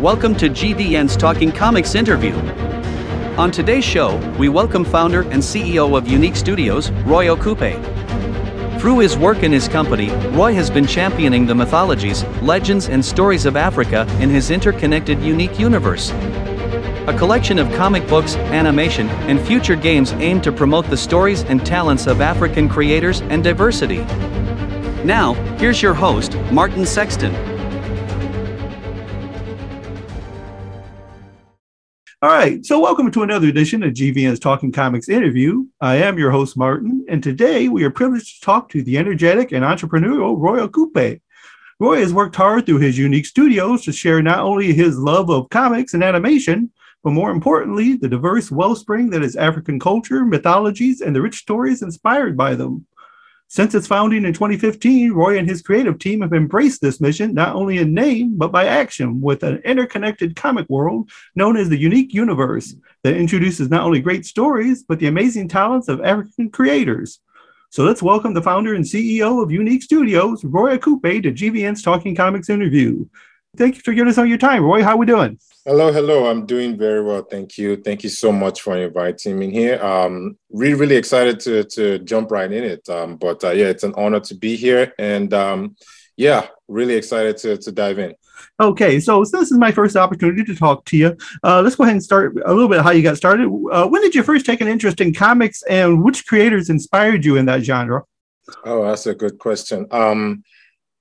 Welcome to GVN's Talking Comics interview. On today's show, we welcome founder and CEO of YouNeek Studios, Roy Okupe. Through his work in his company, Roy has been championing the mythologies, legends, and stories of Africa in his interconnected unique universe. A collection of comic books, animation, and future games aimed to promote the stories and talents of African creators and diversity. Now, here's your host, Martin Sexton. All right, so welcome to another edition of GVN's Talking Comics interview. I am your host, Martin, and today we are privileged to talk to the energetic and entrepreneurial Roy Okupe. Roy has worked hard through his YouNeek Studios to share not only his love of comics and animation, but more importantly, the diverse wellspring that is African culture, mythologies, and the rich stories inspired by them. Since its founding in 2015, Roy and his creative team have embraced this mission not only in name, but by action with an interconnected comic world known as the Unique Universe that introduces not only great stories, but the amazing talents of African creators. So let's welcome the founder and CEO of YouNeek Studios, Roy Okupe, to GVN's Talking Comics interview. Thank you for giving us all your time, Roy. How are we doing? Hello, hello. I'm doing very well, thank you. Thank you so much for inviting me here. Um, really, really excited to to jump right in it. Um, but uh, yeah, it's an honor to be here, and um, yeah, really excited to to dive in. Okay, so since this is my first opportunity to talk to you, uh, let's go ahead and start a little bit how you got started. Uh, when did you first take an interest in comics, and which creators inspired you in that genre? Oh, that's a good question. Um,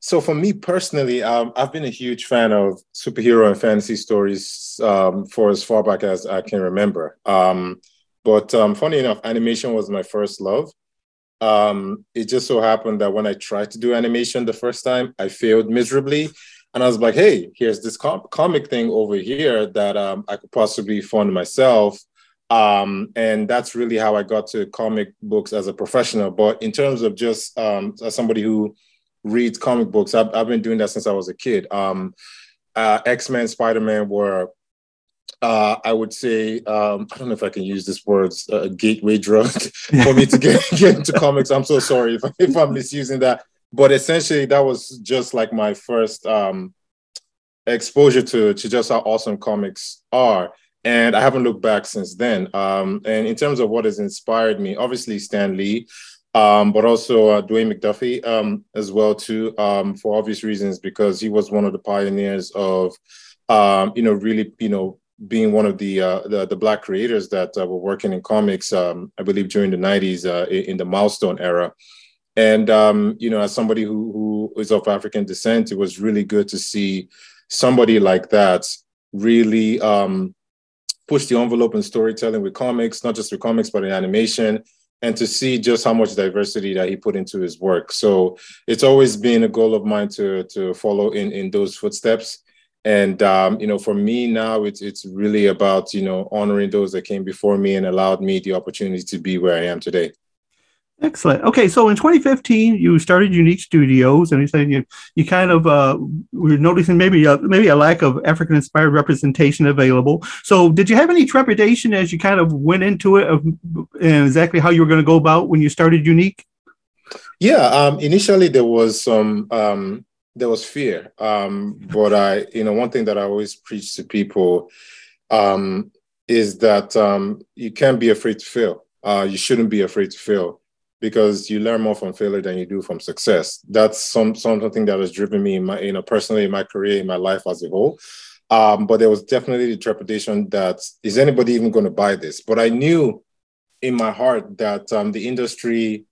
so for me personally, um, I've been a huge fan of superhero and fantasy stories um, for as far back as I can remember. Um, but um, funny enough, animation was my first love. Um, it just so happened that when I tried to do animation the first time, I failed miserably. And I was like, hey, here's this com- comic thing over here that um, I could possibly fund myself. and that's really how I got to comic books as a professional. But in terms of just as somebody who reads comic books. I've, I've been doing that since I was a kid. Um, uh, X Men, Spider Man were, uh, I would say, um, I don't know if I can use this word, a gateway drug for me to get, get into comics. I'm so sorry if, if I'm misusing that. But essentially, that was just like my first um, exposure to, to just how awesome comics are. And I haven't looked back since then. Um, and in terms of what has inspired me, obviously Stan Lee, um, but also uh, Dwayne McDuffie um, as well too, um, for obvious reasons because he was one of the pioneers of, um, you know, really, you know, being one of the uh, the, the, black creators that uh, were working in comics, um, I believe during the '90s uh, in the milestone era. And um, you know, as somebody who who is of African descent, it was really good to see somebody like that really push the envelope in storytelling with comics, not just with comics, but in animation and to see just how much diversity that he put into his work. So it's always been a goal of mine to to follow in in those footsteps. And um, you know, for me now, it's it's really about you know honoring those that came before me and allowed me the opportunity to be where I am today. Excellent. Okay, so in 2015, you started YouNeek Studios, and you said you you kind of uh, were noticing maybe a, maybe a lack of African inspired representation available. So, did you have any trepidation as you kind of went into it of exactly how you were going to go about when you started YouNeek? Yeah, um, initially there was some um, there was fear, um, but I you know one thing that I always preach to people um, is that um, you can't be afraid to fail. Uh, you shouldn't be afraid to fail because you learn more from failure than you do from success. That's some something that has driven me in my, you know, personally in my career, in my life as a whole. Um, but there was definitely the trepidation that is anybody even going to buy this? But I knew in my heart that um, the industry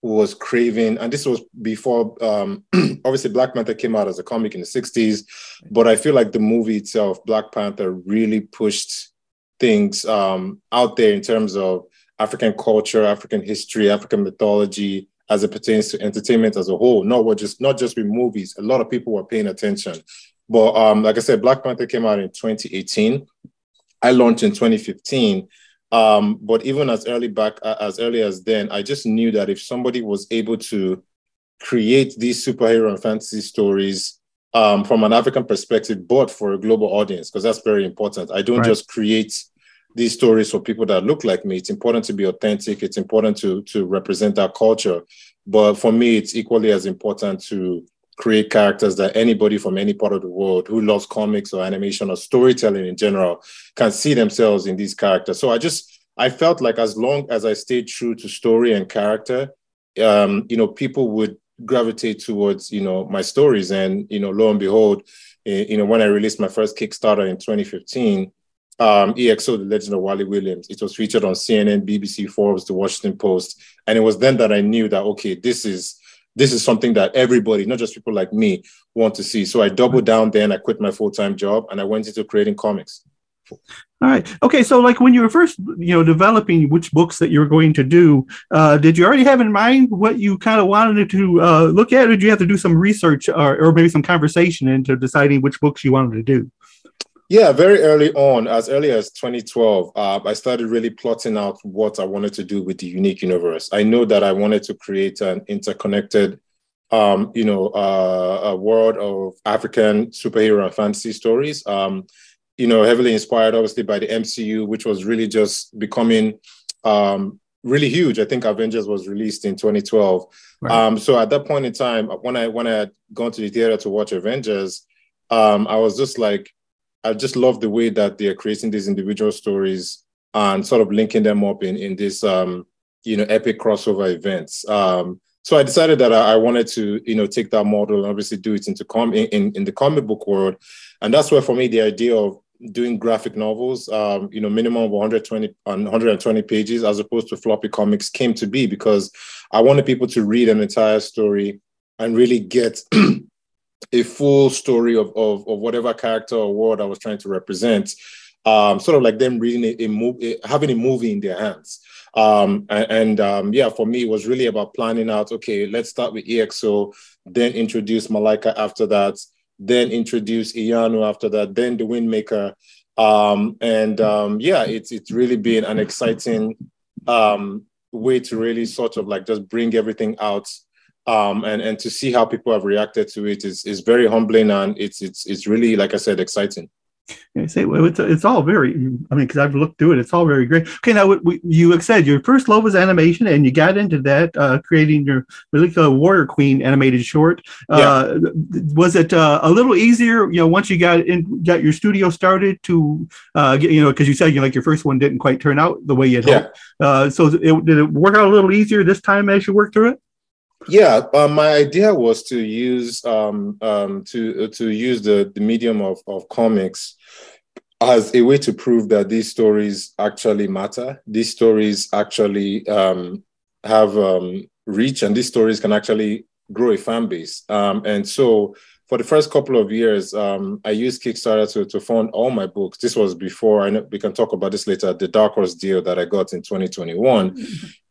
was craving, and this was before, um, obviously, Black Panther came out as a comic in the 60s, but I feel like the movie itself, Black Panther, really pushed things um, out there in terms of African culture, African history, African mythology as it pertains to entertainment as a whole, not what just not just with movies. A lot of people were paying attention. But um, like I said, Black Panther came out in 2018. I launched in 2015. Um, but even as early back as early as then, I just knew that if somebody was able to create these superhero and fantasy stories um, from an African perspective, but for a global audience, because that's very important. I don't right. just create these stories for people that look like me. It's important to be authentic. It's important to to represent our culture. But for me, it's equally as important to create characters that anybody from any part of the world who loves comics or animation or storytelling in general can see themselves in these characters. So I just I felt like as long as I stayed true to story and character, um, you know, people would gravitate towards you know my stories and you know lo and behold eh, you know when i released my first kickstarter in 2015 um, exo the legend of wally williams it was featured on cnn bbc forbes the washington post and it was then that i knew that okay this is this is something that everybody not just people like me want to see so i doubled down then i quit my full-time job and i went into creating comics all right. Okay. So, like when you were first, you know, developing which books that you were going to do, uh, did you already have in mind what you kind of wanted to uh, look at, or did you have to do some research or, or maybe some conversation into deciding which books you wanted to do? Yeah, very early on, as early as 2012, uh, I started really plotting out what I wanted to do with the unique universe. I know that I wanted to create an interconnected, um, you know, uh, a world of African superhero and fantasy stories. Um, you know, heavily inspired obviously by the MCU, which was really just becoming um, really huge. I think Avengers was released in 2012. Right. Um, so at that point in time, when I when I had gone to the theater to watch Avengers, um, I was just like, I just love the way that they are creating these individual stories and sort of linking them up in in this um, you know epic crossover events. Um, so I decided that I, I, wanted to you know take that model and obviously do it into com in, in the comic book world, and that's where for me the idea of doing graphic novels, um, you know, minimum of 120 120 pages as opposed to floppy comics came to be because I wanted people to read an entire story and really get a full story of, of, of whatever character or world I was trying to represent. Um, sort of like them reading a, a movie, having a movie in their hands. Um, and, and um, yeah, for me, it was really about planning out. Okay, let's start with EXO, then introduce Malika after that, then introduce Iyanu after that, then the Windmaker. Um, and um, yeah, it's it's really been an exciting um, way to really sort of like just bring everything out um, and and to see how people have reacted to it is is very humbling and it's it's it's really like I said exciting. Yeah, say well, it's, it's all very. I mean, because I've looked through it, it's all very great. Okay, now we, you said your first love was animation, and you got into that uh, creating your Malika Warrior Queen animated short. Uh, yeah. Was it uh, a little easier, you know, once you got in, got your studio started to, uh, get, you know, because you said you know, like your first one didn't quite turn out the way you yeah. hoped. Uh, so it, did it work out a little easier this time as you worked through it? Yeah, uh, my idea was to use um, um, to to use the, the medium of, of comics as a way to prove that these stories actually matter. These stories actually um, have um, reach, and these stories can actually grow a fan base. Um, and so, for the first couple of years, um, I used Kickstarter to, to fund all my books. This was before I know we can talk about this later. The Dark Horse deal that I got in 2021,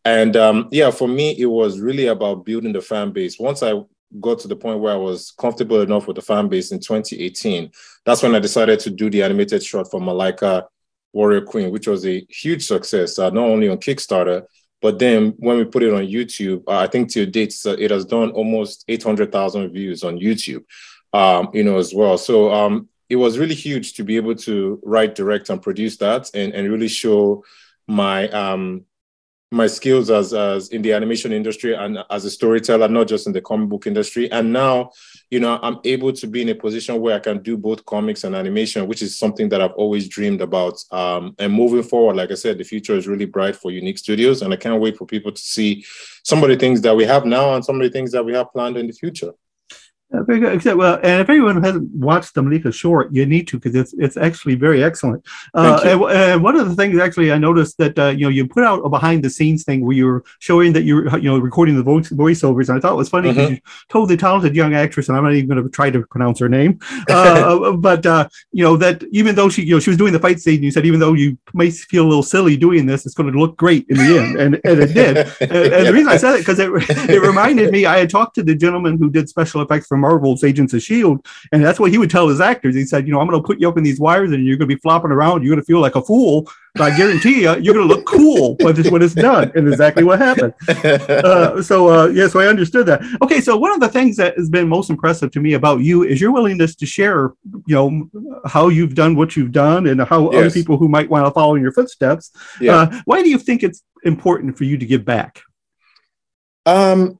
and um, yeah, for me, it was really about building the fan base. Once I got to the point where I was comfortable enough with the fan base in 2018, that's when I decided to do the animated short for Malika Warrior Queen, which was a huge success, uh, not only on Kickstarter, but then when we put it on YouTube, uh, I think to date, uh, it has done almost 800,000 views on YouTube, um, you know, as well. So um, it was really huge to be able to write, direct, and produce that and, and really show my um, my skills as, as in the animation industry and as a storyteller, not just in the comic book industry. And now, you know, I'm able to be in a position where I can do both comics and animation, which is something that I've always dreamed about. Um, and moving forward, like I said, the future is really bright for YouNeek Studios, and I can't wait for people to see some of the things that we have now and some of the things that we have planned in the future. Uh, very good. Except, well, and if anyone hasn't watched the Malika short, you need to because it's it's actually very excellent. Uh, and, and, one of the things actually I noticed that uh, you know you put out a behind the scenes thing where you're showing that you're you know recording the voice voiceovers, and I thought it was funny because mm-hmm. you told the talented young actress, and I'm not even going to try to pronounce her name, uh, but uh, you know that even though she you know she was doing the fight scene, you said even though you may feel a little silly doing this, it's going to look great in the end, and, and it did. and, and the reason I said it because it it reminded me I had talked to the gentleman who did special effects for Marvel's Agents of Shield, and that's what he would tell his actors. He said, you know, I'm going to put you up in these wires, and you're going to be flopping around. You're going to feel like a fool, but I guarantee you, you're going to look cool when it's, when it's done. And exactly what happened. Uh, so uh, yeah, so I understood that. Okay, so one of the things that has been most impressive to me about you is your willingness to share, you know, how you've done what you've done, and how yes. other people who might want to follow in your footsteps. Yeah. Uh, why do you think it's important for you to give back? Um,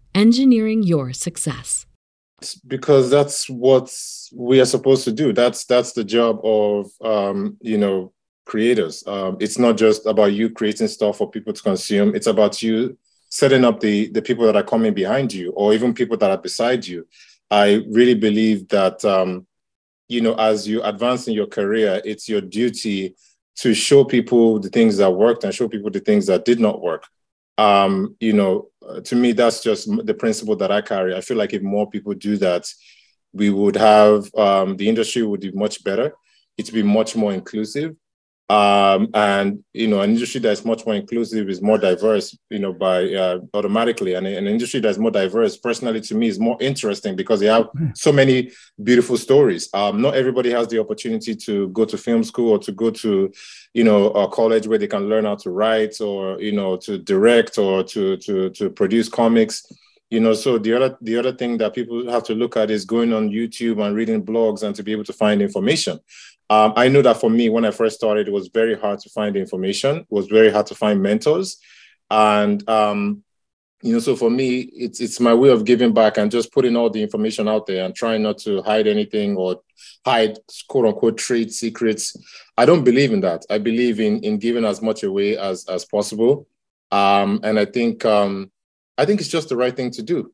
engineering your success. Because that's what we are supposed to do. That's that's the job of um, you know creators. Um, it's not just about you creating stuff for people to consume. It's about you setting up the the people that are coming behind you or even people that are beside you. I really believe that um, you know as you advance in your career it's your duty to show people the things that worked and show people the things that did not work. Um, you know, uh, to me, that's just the principle that I carry. I feel like if more people do that, we would have um, the industry would be much better. It'd be much more inclusive, um, and you know, an industry that's much more inclusive is more diverse. You know, by uh, automatically, and an industry that's more diverse, personally to me, is more interesting because they have so many beautiful stories. Um, not everybody has the opportunity to go to film school or to go to, you know, a college where they can learn how to write or you know to direct or to to to produce comics you know so the other the other thing that people have to look at is going on youtube and reading blogs and to be able to find information um, I know that for me, when I first started, it was very hard to find information. It was very hard to find mentors, and um, you know, so for me, it's it's my way of giving back and just putting all the information out there and trying not to hide anything or hide quote unquote trade secrets. I don't believe in that. I believe in in giving as much away as as possible, um, and I think um, I think it's just the right thing to do.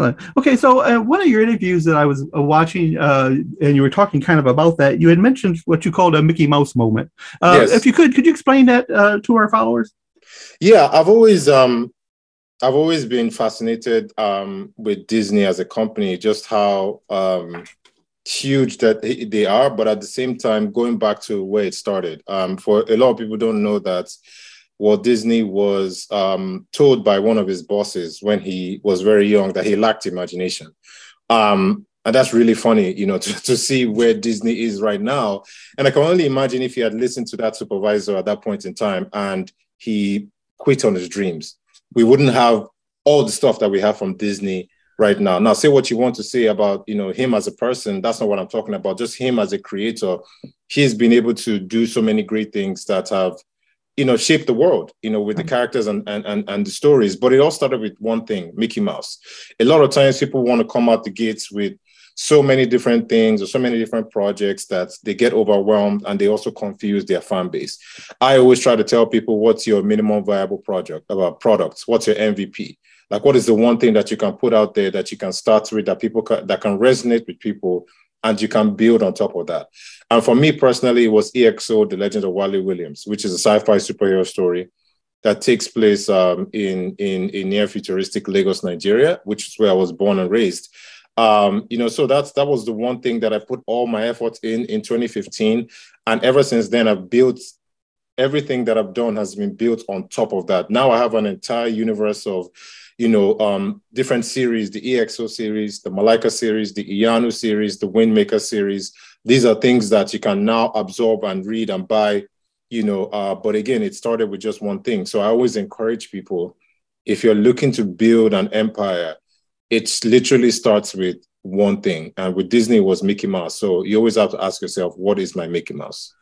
Excellent. Okay, so uh, one of your interviews that I was uh, watching, uh, and you were talking kind of about that, you had mentioned what you called a Mickey Mouse moment. Uh, yes. If you could, could you explain that uh, to our followers? Yeah, I've always, um, I've always been fascinated um, with Disney as a company, just how um, huge that they are, but at the same time, going back to where it started. Um, for a lot of people, don't know that Walt Disney was um, told by one of his bosses when he was very young that he lacked imagination. Um, and that's really funny, you know, to, to see where Disney is right now. And I can only imagine if he had listened to that supervisor at that point in time and he quit on his dreams, we wouldn't have all the stuff that we have from Disney right now. Now, say what you want to say about, you know, him as a person. That's not what I'm talking about. Just him as a creator. He's been able to do so many great things that have you know, shape the world, you know, with the characters and, and, and, and the stories. But it all started with one thing, Mickey Mouse. A lot of times people want to come out the gates with so many different things or so many different projects that they get overwhelmed and they also confuse their fan base. I always try to tell people what's your minimum viable project about uh, products, what's your MVP? Like what is the one thing that you can put out there that you can start with that people can, that can resonate with people and you can build on top of that. And for me personally, it was EXO, The Legend of Wally Williams, which is a sci-fi superhero story that takes place um, in, in, near futuristic Lagos, Nigeria, which is where I was born and raised. Um, you know, so that's that was the one thing that I put all my efforts in in 2015, and ever since then I've built everything that I've done has been built on top of that. Now I have an entire universe of you know, um, different series, the EXO series, the Malika series, the Iyanu series, the Windmaker series. These are things that you can now absorb and read and buy, you know. Uh, but again, it started with just one thing. So I always encourage people if you're looking to build an empire, it literally starts with one thing. And with Disney, was Mickey Mouse. So you always have to ask yourself, what is my Mickey Mouse?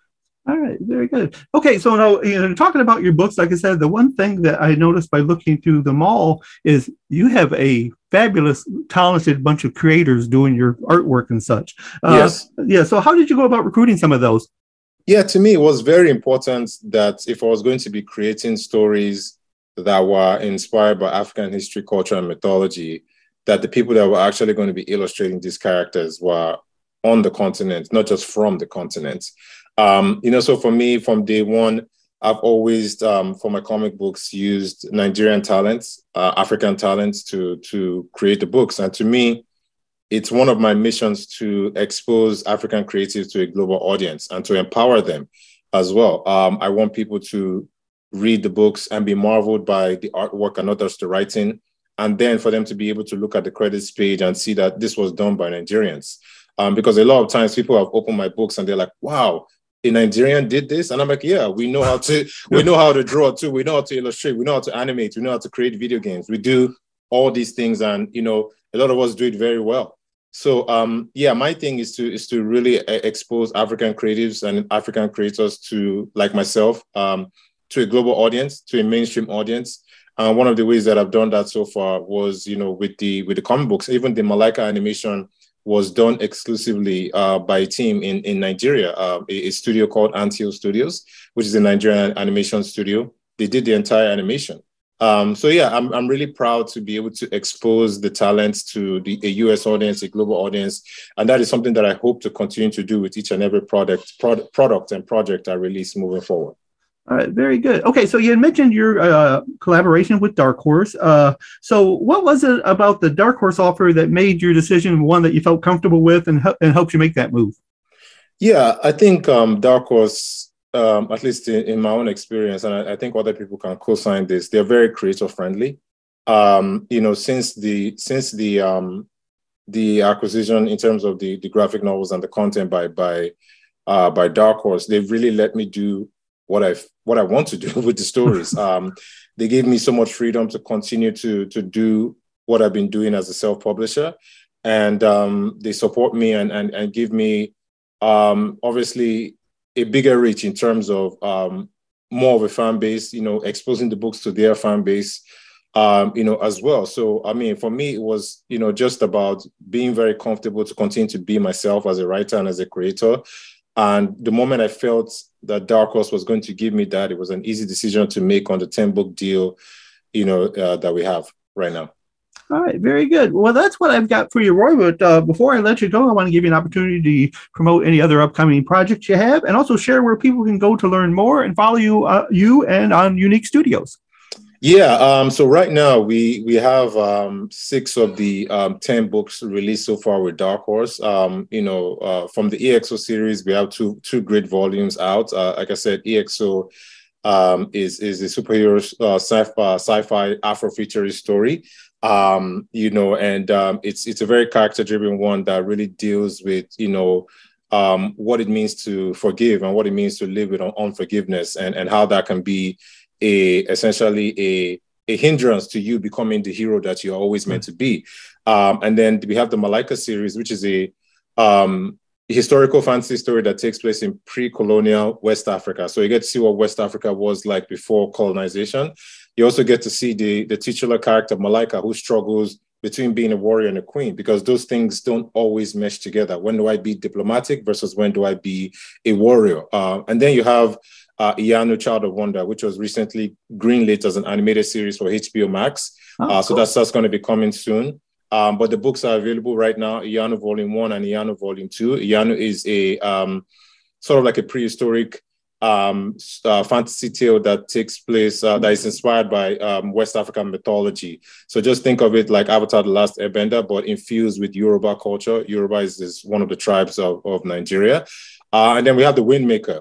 All right, very good. Okay, so now you know, talking about your books, like I said, the one thing that I noticed by looking through them all is you have a fabulous, talented bunch of creators doing your artwork and such. Uh, yes. Yeah. So, how did you go about recruiting some of those? Yeah, to me, it was very important that if I was going to be creating stories that were inspired by African history, culture, and mythology, that the people that were actually going to be illustrating these characters were on the continent, not just from the continent. Um, you know, so for me, from day one, I've always, um, for my comic books, used Nigerian talents, uh, African talents to to create the books. And to me, it's one of my missions to expose African creatives to a global audience and to empower them as well. Um, I want people to read the books and be marveled by the artwork and not just the writing, and then for them to be able to look at the credits page and see that this was done by Nigerians. Um, because a lot of times people have opened my books and they're like, "Wow, a Nigerian did this, and I'm like, yeah, we know how to we know how to draw too, we know how to illustrate, we know how to animate, we know how to create video games, we do all these things, and you know, a lot of us do it very well. So um, yeah, my thing is to is to really uh, expose African creatives and African creators to like myself um, to a global audience, to a mainstream audience. And one of the ways that I've done that so far was, you know, with the with the comic books, even the Malika animation was done exclusively uh, by a team in, in Nigeria, uh, a, a, studio called Anthill Studios, which is a Nigerian animation studio. They did the entire animation. Um, so yeah, I'm, I'm really proud to be able to expose the talents to the, a US audience, a global audience. And that is something that I hope to continue to do with each and every product, product, product and project I release moving forward. All right, very good. Okay, so you mentioned your uh, collaboration with Dark Horse. Uh, so, what was it about the Dark Horse offer that made your decision one that you felt comfortable with and, and helped you make that move? Yeah, I think um, Dark Horse, um, at least in, in, my own experience, and I, I, think other people can co-sign this. They're very creator friendly. Um, you know, since the since the um, the acquisition in terms of the the graphic novels and the content by by uh, by Dark Horse, they've really let me do what I what I want to do with the stories. um, they gave me so much freedom to continue to to do what I've been doing as a self publisher, and um, they support me and and and give me um, obviously a bigger reach in terms of um, more of a fan base. You know, exposing the books to their fan base. Um, you know, as well. So, I mean, for me, it was, you know, just about being very comfortable to continue to be myself as a writer and as a creator, and the moment I felt that Dark Horse was going to give me that, it was an easy decision to make on the 10 book deal, you know, uh, that we have right now. All right, very good. Well, that's what I've got for you, Roy. But uh, before I let you go, I want to give you an opportunity to promote any other upcoming projects you have, and also share where people can go to learn more and follow you, uh, you and on YouNeek Studios. Yeah. Um, so right now we we have um, six of the um, ten books released so far with Dark Horse. Um, you know, uh, from the EXO series, we have two two great volumes out. Uh, like I said, EXO um, is is a superhero uh, sci-fi, sci-fi Afrofuturist story. Um, you know, and it's it's a very character-driven one that really deals with you know um, what it means to forgive and what it means to live with unforgiveness and, and how that can be a essentially a a hindrance to you becoming the hero that you're always meant to be. Um, and then we have the Malika series, which is a um, historical fantasy story that takes place in pre-colonial West Africa. So you get to see what West Africa was like before colonization. You also get to see the, the titular character Malika, who struggles between being a warrior and a queen, because those things don't always mesh together. When do I be diplomatic versus when do I be a warrior? Uh, and then you have uh, Iyanu Child of Wonder, which was recently greenlit as an animated series for HBO Max. Oh, uh, so that's, that's going to be coming soon. Um, but the books are available right now, Iyanu Volume 1 and Iyanu Volume 2. Iyanu is a um, sort of like a prehistoric um, uh, fantasy tale that takes place, uh, that is inspired by um, West African mythology. So just think of it like Avatar The Last Airbender, but infused with Yoruba culture. Yoruba is, is one of the tribes of, of Nigeria. Uh, and then we have The Windmaker,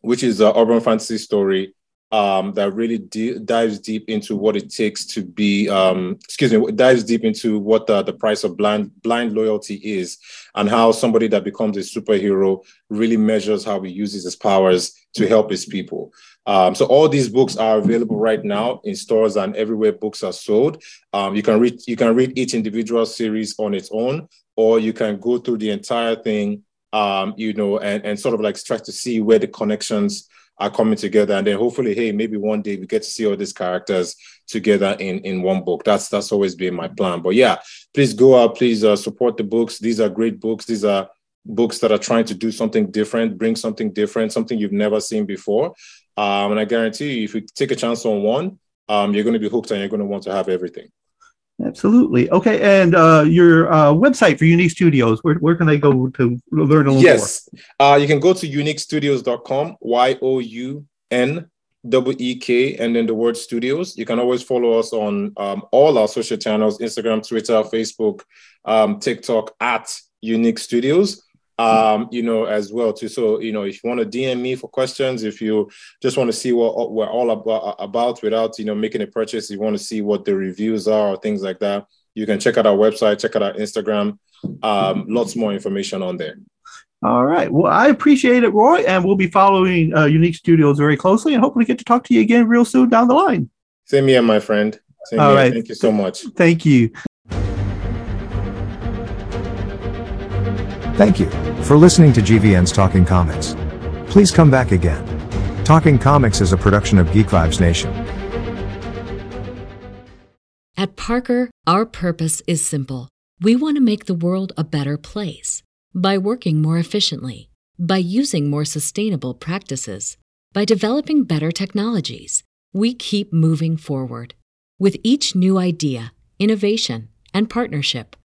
which is an urban fantasy story um, that really d- dives deep into what it takes to be, um, excuse me, dives deep into what the, the price of blind blind loyalty is, and how somebody that becomes a superhero really measures how he uses his powers to help his people. Um, so all these books are available right now in stores and everywhere books are sold. Um, you can read you can read each individual series on its own, or you can go through the entire thing, um, you know, and, and sort of like try to see where the connections are coming together. And then hopefully, hey, maybe one day we get to see all these characters together in, in one book. That's that's always been my plan. But yeah, please go out, please uh, support the books. These are great books. These are books that are trying to do something different, bring something different, something you've never seen before. Um, and I guarantee you, if you take a chance on one, um, you're going to be hooked and you're going to want to have everything. Absolutely. Okay. And uh, your uh, website for YouNeek Studios, where, where can they go to learn a little yes. more? Yes. Uh, you can go to youneekstudios.com, Y O U N W E K, and then the word studios. You can always follow us on um, all our social channels Instagram, Twitter, Facebook, um, TikTok at YouNeek Studios um, you know, as well too. So, you know, if you want to DM me for questions, if you just want to see what we're all about, about without, you know, making a purchase, you want to see what the reviews are or things like that, you can check out our website, check out our Instagram. Um, lots more information on there. All right. Well, I appreciate it, Roy, and we'll be following uh, YouNeek Studios very closely, and hopefully get to talk to you again real soon down the line. Same here, my friend. Same All here. right. Thank you so much. Thank you. Thank you for listening to GVN's Talking Comics. Please come back again. Talking Comics is a production of Geek Vibes Nation. At Parker, our purpose is simple. We want to make the world a better place by working more efficiently, by using more sustainable practices, by developing better technologies. We keep moving forward. With each new idea, innovation, and partnership,